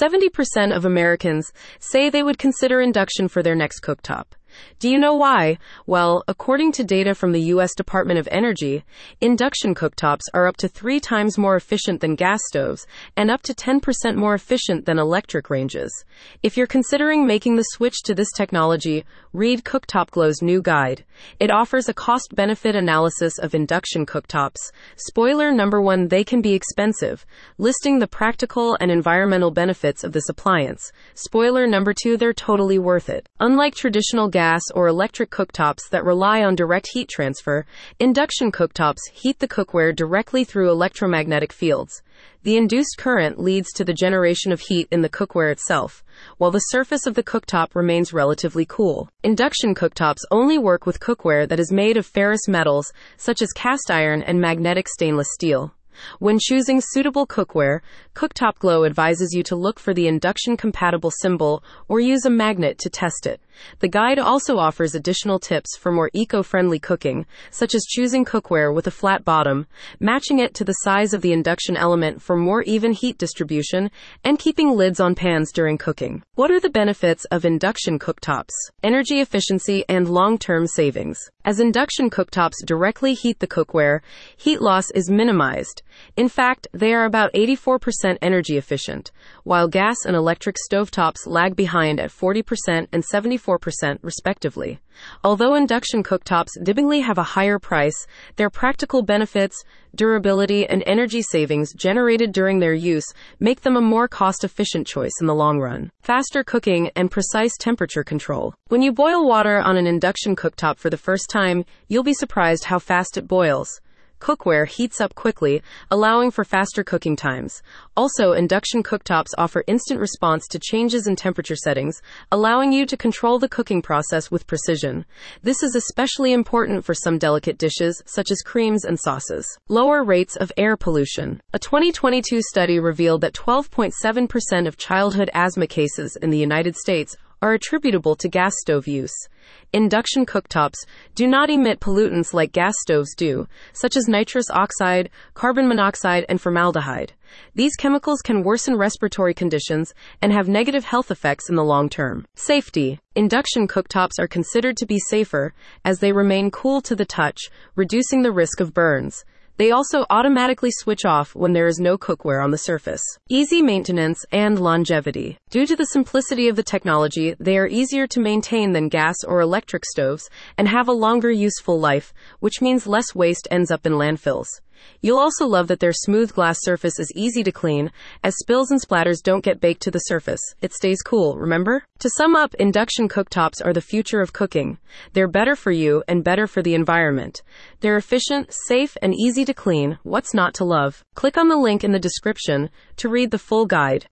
70% of Americans say they would consider induction for their next cooktop. Do you know why? Well, according to data from the U.S. Department of Energy, induction cooktops are up to three times more efficient than gas stoves and up to 10% more efficient than electric ranges. If you're considering making the switch to this technology, read Cooktop Glow's new guide. It offers a cost benefit analysis of induction cooktops. Spoiler number one, they can be expensive, listing the practical and environmental benefits of this appliance. Spoiler number two, they're totally worth it. Unlike traditional gas gas or electric cooktops that rely on direct heat transfer, induction cooktops heat the cookware directly through electromagnetic fields. The induced current leads to the generation of heat in the cookware itself, while the surface of the cooktop remains relatively cool. Induction cooktops only work with cookware that is made of ferrous metals, such as cast iron and magnetic stainless steel. When choosing suitable cookware, Cooktop Glow advises you to look for the induction compatible symbol or use a magnet to test it. The guide also offers additional tips for more eco friendly cooking, such as choosing cookware with a flat bottom, matching it to the size of the induction element for more even heat distribution, and keeping lids on pans during cooking. What are the benefits of induction cooktops? Energy efficiency and long term savings. As induction cooktops directly heat the cookware, heat loss is minimized. In fact, they are about 84% energy efficient, while gas and electric stovetops lag behind at 40% and 74% respectively. Although induction cooktops typically have a higher price, their practical benefits, durability, and energy savings generated during their use make them a more cost efficient choice in the long run. Faster cooking and precise temperature control. When you boil water on an induction cooktop for the first time, you'll be surprised how fast it boils cookware heats up quickly, allowing for faster cooking times. Also, induction cooktops offer instant response to changes in temperature settings, allowing you to control the cooking process with precision. This is especially important for some delicate dishes, such as creams and sauces. Lower rates of air pollution. A 2022 study revealed that 12.7% of childhood asthma cases in the United States are attributable to gas stove use. Induction cooktops do not emit pollutants like gas stoves do, such as nitrous oxide, carbon monoxide, and formaldehyde. These chemicals can worsen respiratory conditions and have negative health effects in the long term. Safety. Induction cooktops are considered to be safer as they remain cool to the touch, reducing the risk of burns. They also automatically switch off when there is no cookware on the surface. Easy maintenance and longevity. Due to the simplicity of the technology, they are easier to maintain than gas or electric stoves and have a longer useful life, which means less waste ends up in landfills. You'll also love that their smooth glass surface is easy to clean, as spills and splatters don't get baked to the surface. It stays cool, remember? To sum up, induction cooktops are the future of cooking. They're better for you and better for the environment. They're efficient, safe, and easy to clean. What's not to love? Click on the link in the description to read the full guide.